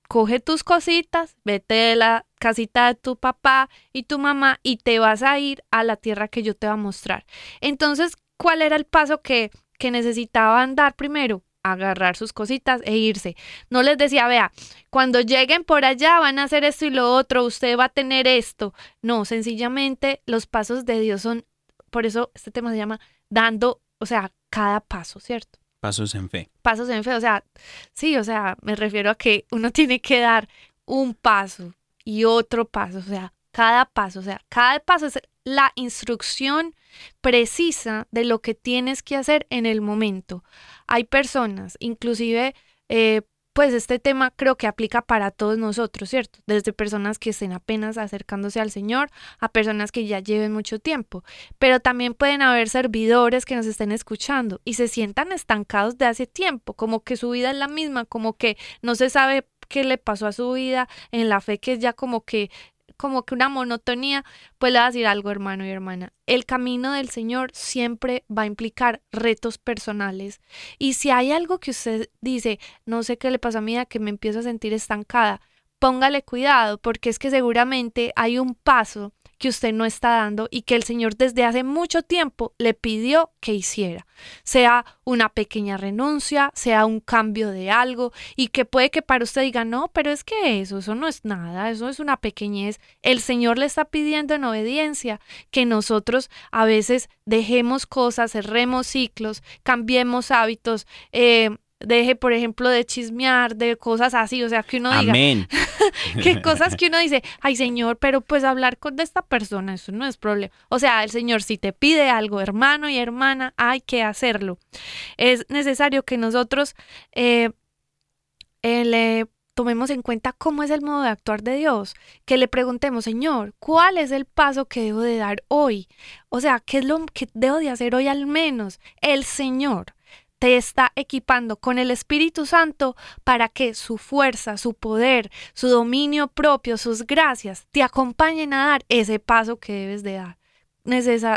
coge tus cositas, vete de la casita de tu papá y tu mamá y te vas a ir a la tierra que yo te voy a mostrar. Entonces, ¿cuál era el paso que, que necesitaban dar primero? Agarrar sus cositas e irse. No les decía, vea, cuando lleguen por allá van a hacer esto y lo otro, usted va a tener esto. No, sencillamente los pasos de Dios son, por eso este tema se llama dando, o sea, cada paso, ¿cierto? Pasos en fe. Pasos en fe, o sea, sí, o sea, me refiero a que uno tiene que dar un paso y otro paso, o sea, cada paso, o sea, cada paso es la instrucción precisa de lo que tienes que hacer en el momento. Hay personas, inclusive, eh, pues este tema creo que aplica para todos nosotros, ¿cierto? Desde personas que estén apenas acercándose al Señor a personas que ya lleven mucho tiempo. Pero también pueden haber servidores que nos estén escuchando y se sientan estancados de hace tiempo, como que su vida es la misma, como que no se sabe qué le pasó a su vida en la fe que ya como que como que una monotonía, pues le voy a decir algo, hermano y hermana. El camino del Señor siempre va a implicar retos personales. Y si hay algo que usted dice, no sé qué le pasa a mí, que me empiezo a sentir estancada, póngale cuidado, porque es que seguramente hay un paso que usted no está dando y que el Señor desde hace mucho tiempo le pidió que hiciera. Sea una pequeña renuncia, sea un cambio de algo y que puede que para usted diga, no, pero es que eso, eso no es nada, eso es una pequeñez. El Señor le está pidiendo en obediencia que nosotros a veces dejemos cosas, cerremos ciclos, cambiemos hábitos, eh, deje, por ejemplo, de chismear, de cosas así, o sea, que uno diga, Amén. que cosas que uno dice, ay Señor, pero pues hablar con esta persona, eso no es problema. O sea, el Señor si te pide algo, hermano y hermana, hay que hacerlo. Es necesario que nosotros eh, eh, le tomemos en cuenta cómo es el modo de actuar de Dios, que le preguntemos, Señor, ¿cuál es el paso que debo de dar hoy? O sea, ¿qué es lo que debo de hacer hoy al menos? El Señor te está equipando con el Espíritu Santo para que su fuerza, su poder, su dominio propio, sus gracias te acompañen a dar ese paso que debes de dar.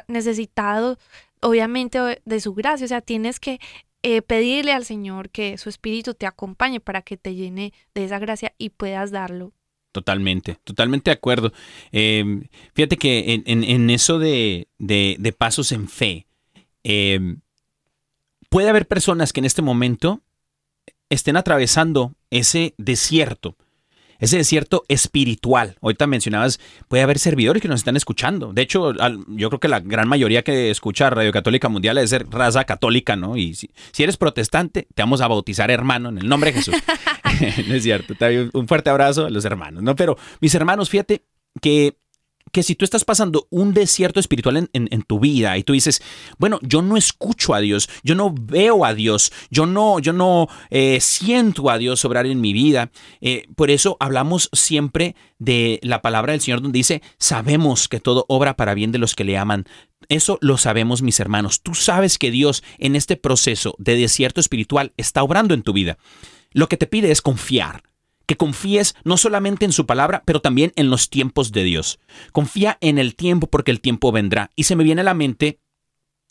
necesitado, obviamente, de su gracia. O sea, tienes que eh, pedirle al Señor que su Espíritu te acompañe para que te llene de esa gracia y puedas darlo. Totalmente, totalmente de acuerdo. Em, fíjate que en, eso de, pasos en fe, eh, puede haber personas que en este momento estén atravesando ese desierto, ese desierto espiritual. Ahorita mencionabas, puede haber servidores que nos están escuchando. De hecho, yo creo que la gran mayoría que escucha Radio Católica Mundial es ser raza católica, ¿no? Y si, eres protestante, te vamos a bautizar hermano en el nombre de Jesús. no es cierto. Un fuerte abrazo a los hermanos, ¿no? Pero mis hermanos, fíjate que que si tú estás pasando un desierto espiritual en, tu vida y tú dices, bueno, yo no escucho a Dios, yo no veo a Dios, yo no, yo no eh, siento a Dios obrar en mi vida. Eh, por eso hablamos siempre de la palabra del Señor donde dice, sabemos que todo obra para bien de los que le aman. Eso lo sabemos mis hermanos. Tú sabes que Dios en este proceso de desierto espiritual está obrando en tu vida. Lo que te pide es confiar que confíes no solamente en su palabra, pero también en los tiempos de Dios. Confía en el tiempo porque el tiempo vendrá. Y se me viene a la mente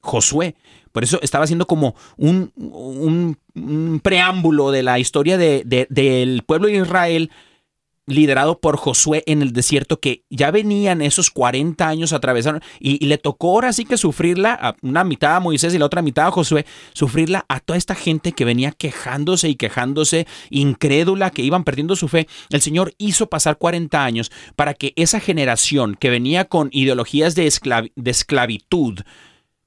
Josué. Por eso estaba haciendo como un, un, preámbulo de la historia de, del pueblo de Israel liderado por Josué en el desierto, que ya venían esos 40 años atravesaron y, le tocó ahora sí que sufrirla, a una mitad a Moisés y la otra mitad a Josué, sufrirla a toda esta gente que venía quejándose y quejándose, incrédula, que iban perdiendo su fe. El Señor hizo pasar 40 años para que esa generación que venía con ideologías de, de esclavitud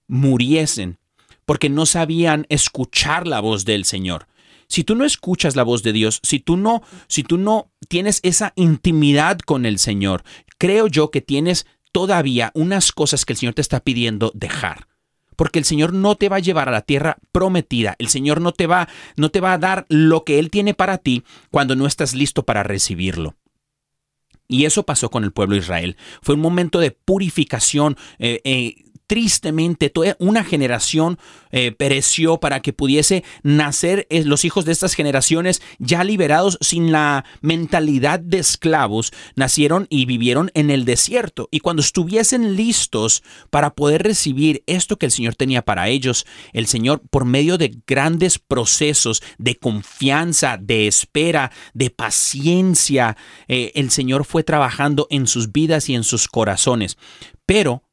muriesen, porque no sabían escuchar la voz del Señor. Si tú no escuchas la voz de Dios, si tú no, si tú no tienes esa intimidad con el Señor, creo yo que tienes todavía unas cosas que el Señor te está pidiendo dejar. Porque el Señor no te va a llevar a la tierra prometida. El Señor no te va, no te va a dar lo que Él tiene para ti cuando no estás listo para recibirlo. Y eso pasó con el pueblo de Israel. Fue un momento de purificación. Eh, eh, tristemente toda una generación eh, pereció para que pudiese nacer eh, los hijos de estas generaciones ya liberados sin la mentalidad de esclavos, nacieron y vivieron en el desierto. Y cuando estuviesen listos para poder recibir esto que el Señor tenía para ellos, el Señor, por medio de grandes procesos de confianza, de espera, de paciencia, eh, el Señor fue trabajando en sus vidas y en sus corazones. Pero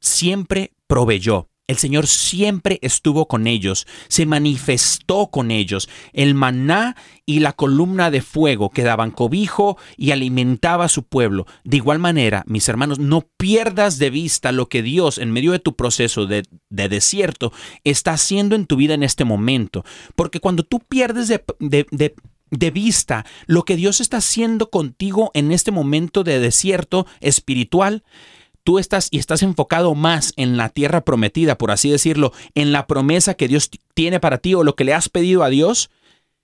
siempre proveyó. El Señor siempre estuvo con ellos, se manifestó con ellos. El maná y la columna de fuego que daban cobijo y alimentaba a su pueblo. De igual manera, mis hermanos, no pierdas de vista lo que Dios en medio de tu proceso de, de desierto está haciendo en tu vida en este momento. Porque cuando tú pierdes de, de, de vista lo que Dios está haciendo contigo en este momento de desierto espiritual, tú estás y estás enfocado más en la tierra prometida, por así decirlo, en la promesa que Dios tiene para ti o lo que le has pedido a Dios,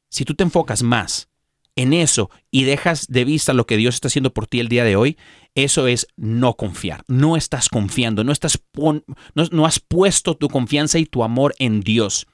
si tú te enfocas más en eso y dejas de vista lo que Dios está haciendo por ti el día de hoy, eso es no confiar. No estás confiando, no, estás no, no has puesto tu confianza y tu amor en Dios.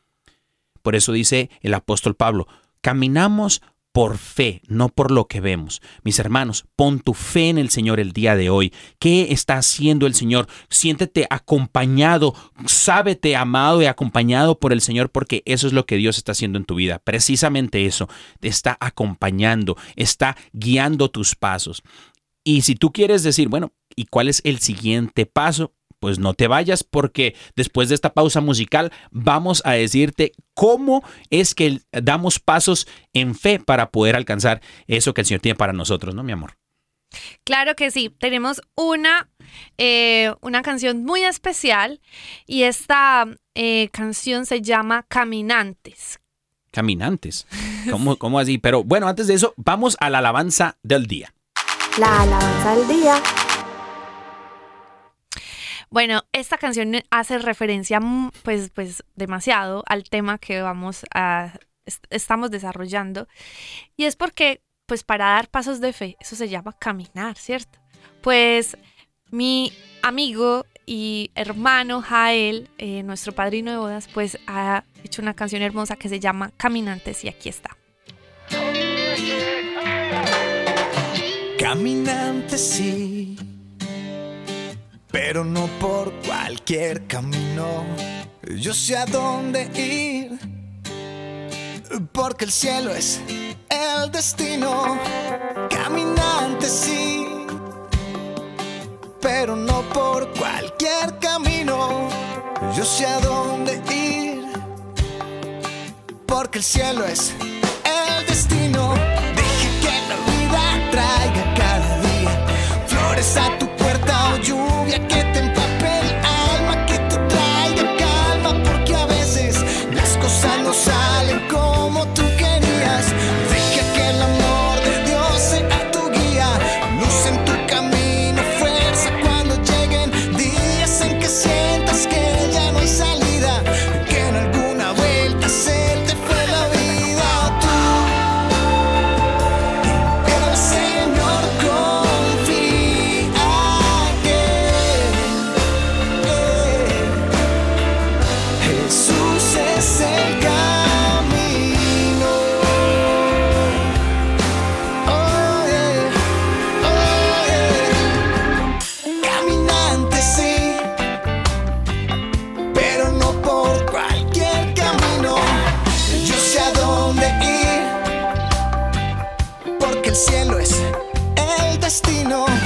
Por eso dice el apóstol Pablo, caminamos por fe, no por lo que vemos. Mis hermanos, pon tu fe en el Señor el día de hoy. ¿Qué está haciendo el Señor? Siéntete acompañado, sábete amado y acompañado por el Señor porque eso es lo que Dios está haciendo en tu vida. Precisamente eso, te está acompañando, está guiando tus pasos. Y si tú quieres decir, bueno, ¿y cuál es el siguiente paso? Pues no te vayas porque después de esta pausa musical vamos a decirte cómo es que damos pasos en fe para poder alcanzar eso que el Señor tiene para nosotros, ¿no, mi amor? Claro que sí, tenemos una, eh, una canción muy especial y esta eh, canción se llama Caminantes. Caminantes, ¿Cómo, ¿cómo así? Pero bueno, antes de eso, vamos a la alabanza del día. La alabanza del día. Bueno, esta canción hace referencia mm, pues, pues demasiado al tema que vamos a estamos desarrollando y es porque pues para dar pasos de fe, eso se llama caminar, ¿cierto? Pues mi amigo y hermano Jael, eh, nuestro padrino de bodas, pues ha hecho una canción hermosa que se llama Caminantes y aquí está. Caminantes sí pero no por cualquier camino. Yo sé a dónde ir, porque el cielo es el destino. Caminante sí, pero no por cualquier camino. Yo sé a dónde ir, porque el cielo es el destino. Deje que la vida traiga cada día flores a destino.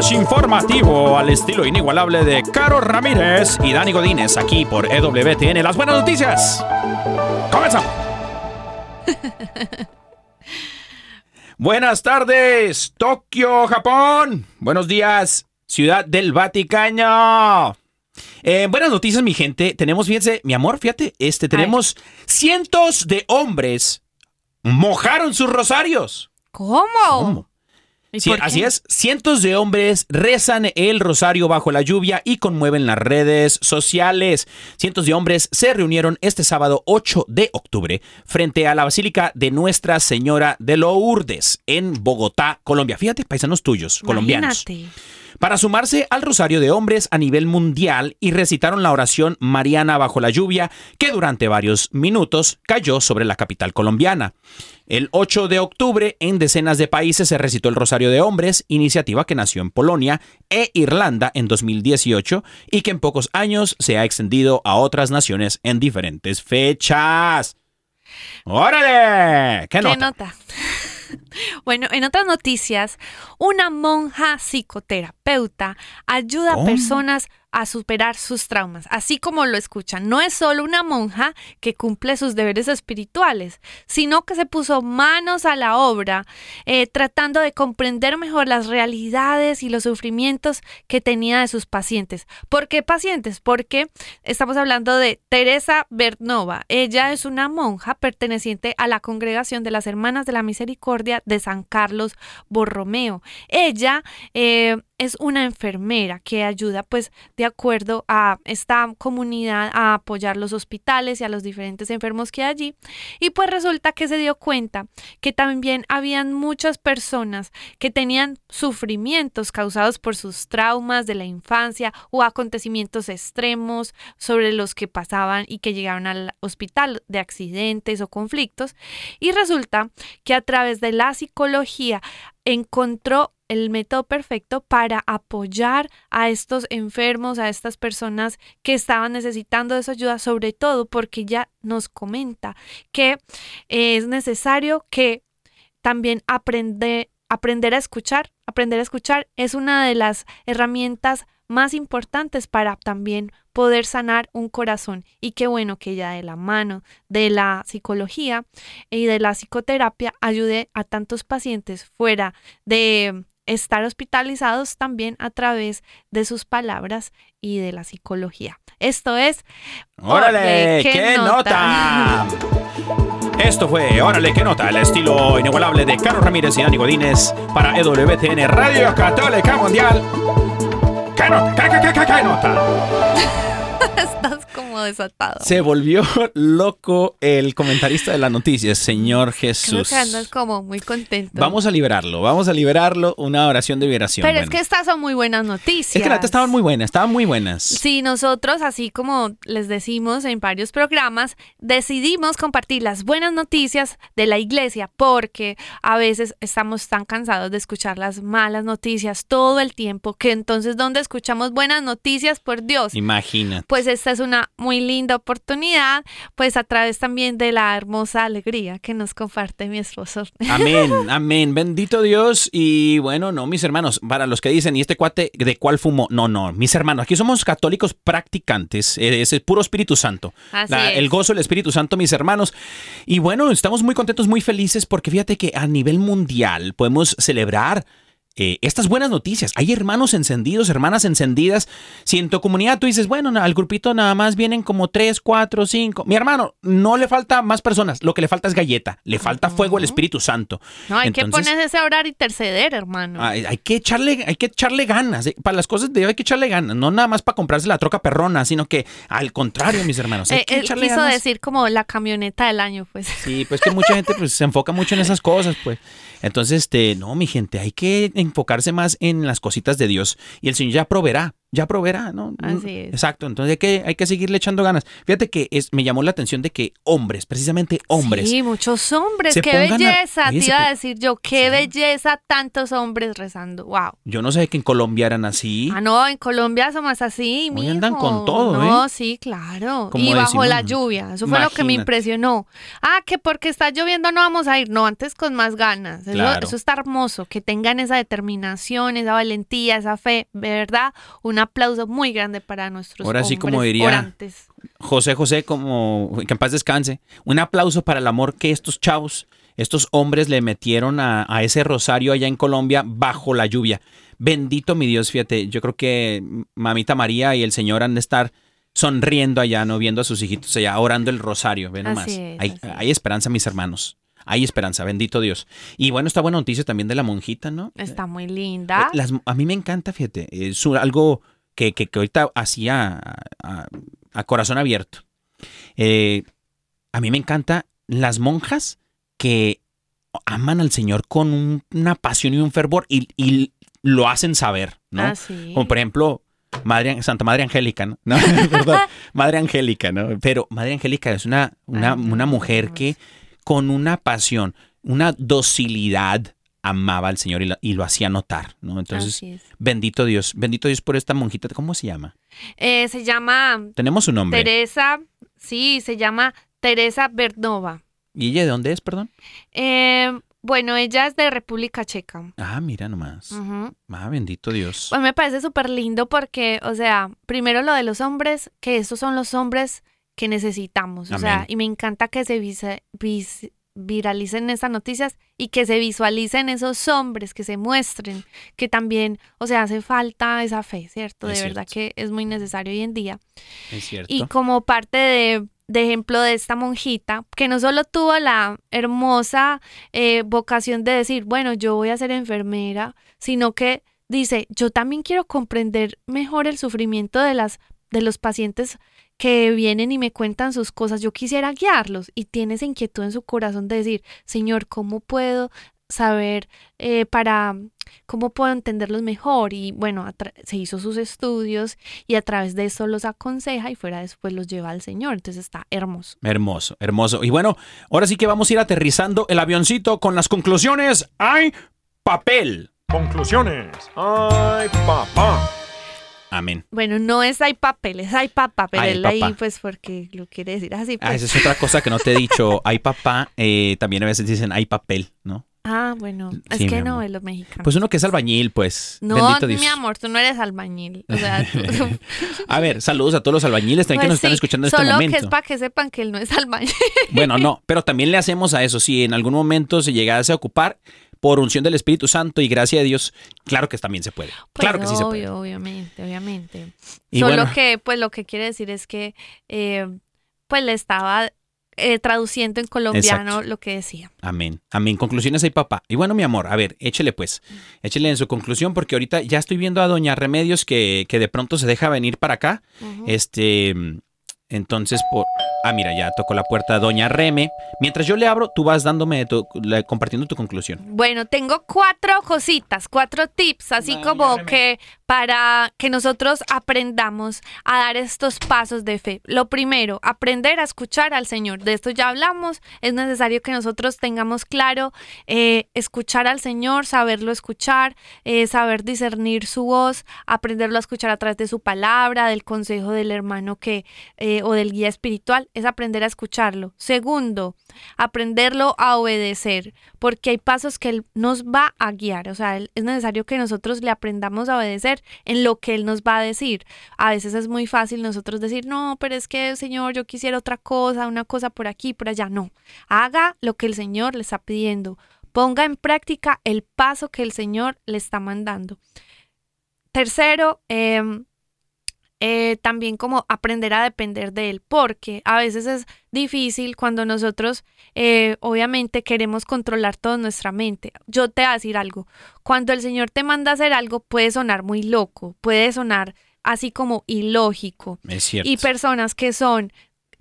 Flash, informativo al estilo inigualable de Caro Ramírez y Dani Godínez aquí por EWTN. Las buenas noticias. Comenzamos. Buenas tardes, Tokio, Japón. Buenos días, Ciudad del Vaticano. Eh, buenas noticias, mi gente. Tenemos, fíjense, mi amor, fíjate, este, tenemos cientos de hombres mojaron sus rosarios. ¿Cómo? ¿Cómo? ¿Y Sí, así es, cientos de hombres rezan el rosario bajo la lluvia y conmueven las redes sociales. Cientos de hombres se reunieron este sábado 8 de octubre frente a la Basílica de Nuestra Señora de Lourdes en Bogotá, Colombia. Fíjate, paisanos tuyos, colombianos. Para sumarse al rosario de hombres a nivel mundial y recitaron la oración mariana bajo la lluvia que durante varios minutos cayó sobre la capital colombiana. El 8 de octubre, en decenas de países se recitó el Rosario de Hombres, iniciativa que nació en Polonia e Irlanda en 2018 y que en pocos años se ha extendido a otras naciones en diferentes fechas. ¡Órale! ¿Qué, ¿Qué nota? bueno, en otras noticias, una monja psicoterapeuta ayuda ¿Cómo? a personas a superar sus traumas, así como lo escuchan. No es solo una monja que cumple sus deberes espirituales, sino que se puso manos a la obra, eh, tratando de comprender mejor las realidades y los sufrimientos que tenía de sus pacientes. ¿Por qué pacientes? Porque estamos hablando de Teresa Bernova. Ella es una monja perteneciente a la congregación de las Hermanas de la Misericordia de San Carlos Borromeo. Ella eh, es una enfermera que ayuda pues de acuerdo a esta comunidad a apoyar los hospitales y a los diferentes enfermos que hay allí. Y pues resulta que se dio cuenta que también habían muchas personas que tenían sufrimientos causados por sus traumas de la infancia o acontecimientos extremos sobre los que pasaban y que llegaron al hospital de accidentes o conflictos. Y resulta que a través de la psicología encontró el método perfecto para apoyar a estos enfermos, a estas personas que estaban necesitando de su ayuda, sobre todo porque ya nos comenta que es necesario que también aprender, aprender a escuchar, aprender a escuchar es una de las herramientas más importantes para también poder sanar un corazón. Y qué bueno que ella de la mano de la psicología y de la psicoterapia ayude a tantos pacientes fuera de estar hospitalizados también a través de sus palabras y de la psicología. Esto es ¡Órale! ¿qué ¡Qué, nota? nota? Esto fue Órale, qué nota, el estilo inigualable de Carlos Ramírez y Dani Godínez para EWTN Radio Católica Mundial. ¿Qué nota? ¿Qué, qué, qué, qué, qué nota? Como desatado. Se volvió loco el comentarista de las noticias, Señor Creo Jesús. que andas como muy contento. Vamos a liberarlo, vamos a liberarlo, una oración de liberación. Pero es que estas son muy buenas noticias. Es que la neta estaban muy buenas, estaban muy buenas. Sí, nosotros, así como les decimos en varios programas, decidimos compartir las buenas noticias de la iglesia porque a veces estamos tan cansados de escuchar las malas noticias todo el tiempo que entonces ¿dónde escuchamos buenas noticias? Por Dios. Imagina. Pues esta es una muy linda oportunidad, pues a través también de la hermosa alegría que nos comparte mi esposo. Amén, amén. Bendito Dios. Y bueno, no, mis hermanos, para los que dicen, ¿y este cuate de cuál fumó? No, no, mis hermanos, aquí somos católicos practicantes. eh, Es el puro Espíritu Santo. Así La- es. El gozo del Espíritu Santo, mis hermanos. Y bueno, estamos muy contentos, muy felices, porque fíjate que a nivel mundial podemos celebrar. Eh, estas buenas noticias. Hay hermanos encendidos, hermanas encendidas. Si en tu comunidad tú dices, bueno, al grupito nada más vienen como tres, cuatro, cinco. Mi hermano, no le falta más personas. Lo que le falta es galleta. Le falta fuego el Espíritu Santo. No, hay que ponerse a orar y interceder, hermano. Hay, hay que echarle, hay que echarle ganas. eh. Para las cosas de Dios hay que echarle ganas. No nada más para comprarse la troca perrona, sino que al contrario, mis hermanos. Hay Eh, que él echarle quiso ganas. decir como la camioneta del año, pues. Sí, pues que mucha gente pues, se enfoca mucho en esas cosas, pues. Entonces, este, no, mi gente, hay que enfocarse más en las cositas de Dios y el Señor ya proveerá. Ya proveerá, ¿no? Así es. Exacto, entonces hay que, hay que seguirle echando ganas. Fíjate que es, me llamó la atención de que hombres, precisamente hombres, Sí, muchos hombres. Qué a- belleza, Oye, te iba a decir yo. Qué belleza tantos hombres rezando. Wow. yo no sé que en Colombia eran así. Ah, no, en Colombia somos así, mijo. andan con todo, No, ¿eh? sí, claro. Como y bajo la lluvia. Eso fue lo que me impresionó. Ah, que porque está lloviendo no vamos a ir. No, antes con más ganas. Eso, Claro. eso está hermoso. Que tengan esa determinación, esa valentía, esa fe. Verdad, un aplauso muy grande para nuestros Ahora sí, como diría- orantes. José José, como que en paz descanse. Un aplauso para el amor que estos chavos, estos hombres le metieron a, a ese rosario allá en Colombia bajo la lluvia. Bendito mi Dios, fíjate, yo creo que mamita María y el Señor han de estar sonriendo allá, no viendo a sus hijitos allá, orando el rosario, ve nomás. Es, hay, hay esperanza, mis hermanos. Hay esperanza, bendito Dios. Y bueno, esta buena noticia también de la monjita, ¿no? Está muy linda. Eh, Las, a mí me encanta, fíjate, es algo que, que, que ahorita hacía a, a- a corazón abierto. Eh, a mí me encanta las monjas que aman al Señor con un- una pasión y un fervor y, y lo hacen saber, ¿no? Ah, sí. Como por ejemplo, Madre, Santa Madre Angélica, ¿no? Madre Angélica, ¿no? Pero Madre Angélica es una, una, una mujer que con una pasión, una docilidad amaba al Señor y, la- y lo hacía notar, ¿no? Entonces, bendito Dios, bendito Dios por esta monjita, ¿cómo se llama? Eh, se llama Tenemos su nombre. Teresa, sí, se llama Teresa Bernova. ¿Y ella de dónde es, perdón? Eh, bueno, ella es de República Checa. Ah, mira nomás. Ujú. Ah, bendito Dios. Pues me parece súper lindo porque, o sea, primero lo de los hombres, que estos son los hombres que necesitamos. O sea, y me encanta que se visa- vis- viralicen estas noticias y que se visualicen esos hombres, que se muestren, que también, o sea, hace falta esa fe, ¿cierto? De verdad que es muy necesario hoy en día. Es cierto. Y como parte de, de ejemplo de esta monjita, que no solo tuvo la hermosa eh, vocación de decir, bueno, yo voy a ser enfermera, sino que dice, yo también quiero comprender mejor el sufrimiento de las de los pacientes que vienen y me cuentan sus cosas, yo quisiera guiarlos y tiene esa inquietud en su corazón de decir, Señor, ¿cómo puedo saber eh, para, cómo puedo entenderlos mejor? Y bueno, se hizo sus estudios y a través de eso los aconseja y fuera después los lleva al Señor. Entonces está hermoso. Hermoso, hermoso. Y bueno, ahora sí que vamos a ir aterrizando el avioncito con las conclusiones. ¡Hay papel! Conclusiones. ¡Ay, papá! Amén. Bueno, no es hay papeles, hay papá, pero Ay, él ahí pues porque lo quiere decir así. Ah, Pues. esa es otra cosa que no te he dicho. Hay papá, eh, también a veces dicen hay papel, ¿no? Ah, bueno, es Sí, que no, es lo mexicano. Pues uno que es albañil, pues. no, bendito Dios. mi amor, tú no eres albañil. O sea, tú, A ver, saludos a todos los albañiles también que Pues nos están sí, escuchando en este momento. que es para que sepan que él no es albañil. Bueno, no, pero también le hacemos a eso. Si en algún momento se llegase a ocupar por unción del Espíritu Santo y gracia de Dios, claro que también se puede. Pues claro que sí se puede. obvio, obviamente, obviamente. Y Solo bueno. que, pues lo que quiere decir es que, eh, pues le estaba eh, traduciendo en colombiano Exacto. lo que decía. Amén. Amén. Conclusiones hay papá. Y bueno, mi amor, a ver, échele pues. Échele en su conclusión porque ahorita ya estoy viendo a Doña Remedios que, que de pronto se deja venir para acá. Ujú. Este, entonces, por... Ah, mira, ya tocó la puerta Doña Reme. Mientras yo le abro, tú vas dándome, tu- compartiendo tu conclusión. Bueno, tengo cuatro cositas, cuatro tips, así como Reme. que para que nosotros aprendamos a dar estos pasos de fe. Lo primero, aprender a escuchar al Señor. De esto ya hablamos. Es necesario que nosotros tengamos claro eh, escuchar al Señor, saberlo escuchar, eh, saber discernir su voz, aprenderlo a escuchar a través de su palabra, del consejo del hermano que eh, o del guía espiritual. Es aprender a escucharlo. Segundo, aprenderlo a obedecer, porque hay pasos que Él nos va a guiar, o sea, es necesario que nosotros le aprendamos a obedecer en lo que Él nos va a decir. A veces es muy fácil nosotros decir, no, pero es que, Señor, yo quisiera otra cosa, una cosa por aquí, por allá, no. Haga lo que el Señor le está pidiendo. Ponga en práctica el paso que el Señor le está mandando. Tercero, em, eh, también como aprender a depender de él, porque a veces es difícil cuando nosotros eh, obviamente queremos controlar toda nuestra mente. Yo te voy a decir algo, cuando el Señor te manda a hacer algo puede sonar muy loco, puede sonar así como ilógico. Es cierto. Y personas que son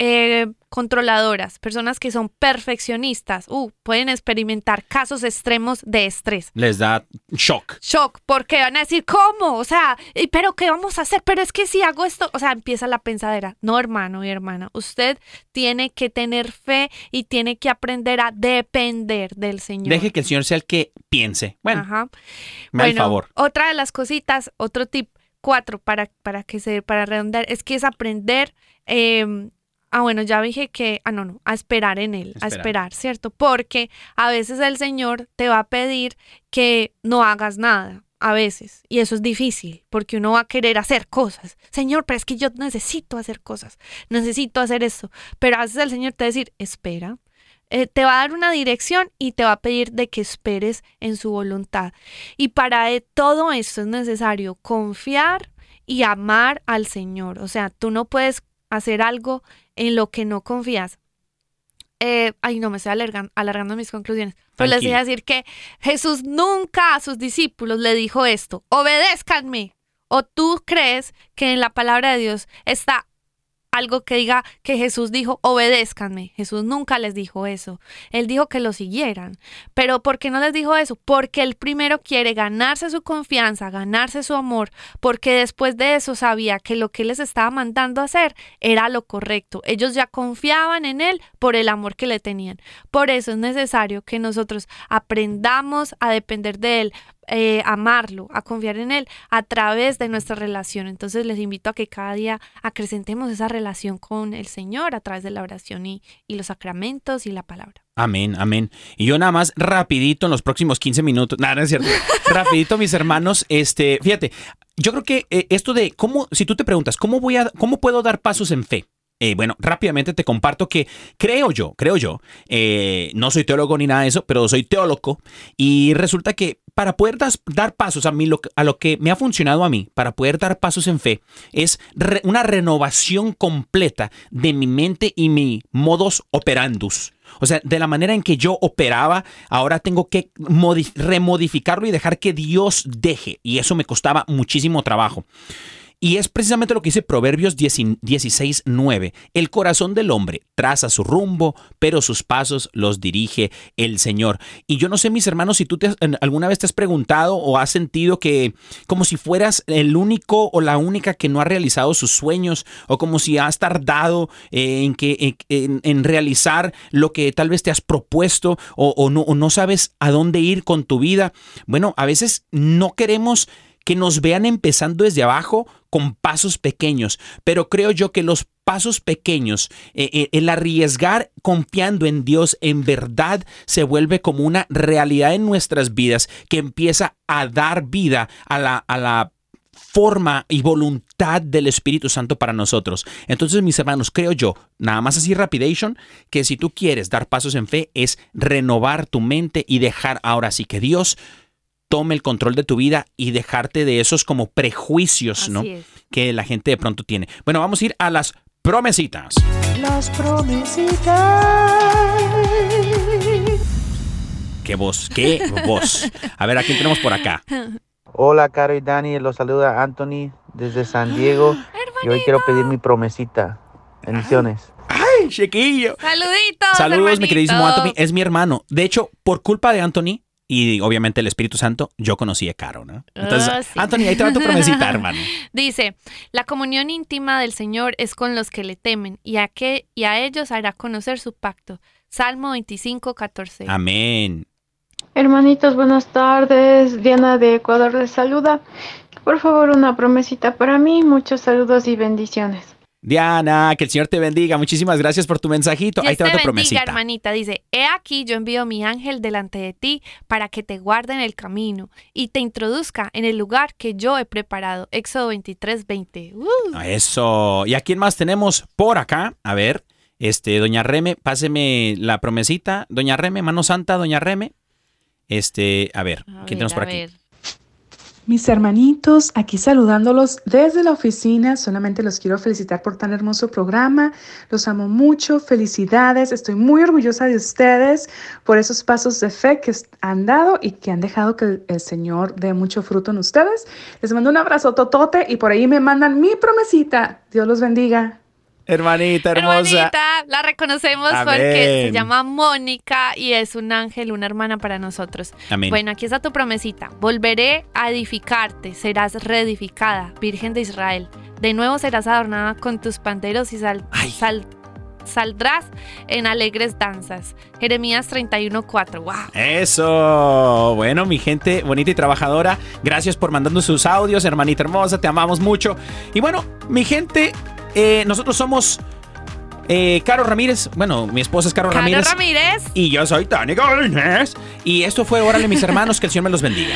eh, controladoras, personas que son perfeccionistas, uh, pueden experimentar casos extremos de estrés. Les da shock. Shock, porque van a decir, ¿cómo? O sea, ¿y ¿pero qué vamos a hacer? Pero es que si hago esto, o sea, empieza la pensadera. No, hermano y hermana, usted tiene que tener fe y tiene que aprender a depender del Señor. Deje que el Señor sea el que piense. Bueno, Ajá. me Bueno, favor. Otra de las cositas, otro tip, cuatro para, para que se, para redondear, es que es aprender, eh, ah, bueno, ya dije que, ah, no, no, a esperar en él, a Esperar. ¿cierto? Porque a veces el Señor te va a pedir que no hagas nada. A veces, y eso es difícil, porque uno va a querer hacer cosas. Señor, pero es que yo necesito hacer cosas, necesito hacer esto. Pero a veces el Señor te va a decir, espera, eh, te va a dar una dirección y te va a pedir de que esperes en su voluntad. Y para eh, todo esto es necesario confiar y amar al Señor. O sea, tú no puedes hacer algo en lo que no confías. Eh, ay, no, me estoy alargan- alargando mis conclusiones. Pero les voy a decir que Jesús nunca a sus discípulos le dijo esto, obedézcanme. ¿O tú crees que en la palabra de Dios está algo que diga que Jesús dijo, obedézcanme. Jesús nunca les dijo eso. Él dijo que lo siguieran. Pero ¿por qué no les dijo eso? Porque él primero quiere ganarse su confianza, ganarse su amor, porque después de eso sabía que lo que les estaba mandando hacer era lo correcto. Ellos ya confiaban en él por el amor que le tenían. Por eso es necesario que nosotros aprendamos a depender de él, eh, amarlo, a confiar en Él a través de nuestra relación. Entonces les invito a que cada día acrecentemos esa relación con el Señor a través de la oración y, los sacramentos y la palabra. Amén, amén. Y yo nada más rapidito en los próximos 15 minutos, nada, no es cierto. rapidito, mis hermanos, este, fíjate, yo creo que eh, esto de cómo, si tú te preguntas, ¿cómo voy a, cómo puedo dar pasos en fe? Eh, bueno, rápidamente te comparto que creo yo, creo yo, eh, no soy teólogo ni nada de eso, pero soy teólogo y resulta que para poder dar pasos a mí, lo, a lo que me ha funcionado a mí, para poder dar pasos en fe, es una renovación completa de mi mente y mi modus operandus. O sea, de la manera en que yo operaba, ahora tengo que modi- remodificarlo y dejar que Dios deje. Y eso me costaba muchísimo trabajo. Y es precisamente lo que dice Proverbios 16, 9. El corazón del hombre traza su rumbo, pero sus pasos los dirige el Señor. Y yo no sé, mis hermanos, si tú te alguna vez te has preguntado o has sentido que como si fueras el único o la única que no ha realizado sus sueños, o como si has tardado eh, en, que, en, en- realizar lo que tal vez te has propuesto, o, o no, o no sabes a dónde ir con tu vida. Bueno, a veces no queremos que nos vean empezando desde abajo con pasos pequeños, pero creo yo que los pasos pequeños, eh, eh, el arriesgar confiando en Dios en verdad se vuelve como una realidad en nuestras vidas que empieza a dar vida a la, a la forma y voluntad del Espíritu Santo para nosotros. Entonces, mis hermanos, creo yo, nada más así rapidation, que si tú quieres dar pasos en fe es renovar tu mente y dejar ahora sí que Dios tome el control de tu vida y dejarte de esos como prejuicios, Así ¿no? es. Que la gente de pronto tiene. Bueno, vamos a ir a las promesitas. Las promesitas. Qué voz, qué voz. A ver, ¿a quién tenemos por acá? Hola, Caro y Dani, los saluda Anthony desde San Diego. Y hoy quiero pedir mi promesita. Bendiciones. ¡Ay, chiquillo! Saluditos. Saludos, mi hermanito. queridísimo Anthony. Es mi hermano. De hecho, por culpa de Anthony y obviamente el Espíritu Santo, yo conocí a Caro, ¿no? Entonces, Ah, sí. Anthony, ahí te va tu promesita, hermano. Dice, la comunión íntima del Señor es con los que le temen y a, que, y a ellos hará conocer su pacto. Salmo 25, 14. Amén. Hermanitos, buenas tardes. Diana de Ecuador les saluda. Por favor, una promesita para mí. Muchos saludos y bendiciones. Diana, que el Señor te bendiga. Muchísimas gracias por tu mensajito. Ahí Dios te va tu bendiga, promesita. hermanita. Dice, he aquí yo envío mi ángel delante de ti para que te guarde en el camino y te introduzca en el lugar que yo he preparado. Éxodo 23, 20. Uh. Eso. ¿Y a quién más tenemos por acá? A ver, este, doña Reme, páseme la promesita. Doña Reme, mano santa, doña Reme. Este, a ver, A ¿quién ver, tenemos por aquí? ver. Mis hermanitos, aquí saludándolos desde la oficina, solamente los quiero felicitar por tan hermoso programa, los amo mucho, felicidades, estoy muy orgullosa de ustedes por esos pasos de fe que han dado y que han dejado que el, Señor dé mucho fruto en ustedes. Les mando un abrazo totote y por ahí me mandan mi promesita. Dios los bendiga. Hermanita hermosa. Hermanita, la reconocemos Amén. porque se llama Mónica y es un ángel, una hermana para nosotros. Amén. Bueno, aquí está tu promesita. Volveré a edificarte, serás reedificada, Virgen de Israel. De nuevo serás adornada con tus panderos y sal- sal- saldrás en alegres danzas. Jeremías 31:4. ¡Wow! Eso. Bueno, mi gente bonita y trabajadora, gracias por mandando sus audios, hermanita hermosa, te amamos mucho. Y bueno, mi gente, eh, nosotros somos eh, Caro Ramírez. Bueno, mi esposa es Caro, Caro Ramírez. Ramírez. Y yo soy Tani Godínez. Y esto fue Órale, mis hermanos, que el Señor me los bendiga.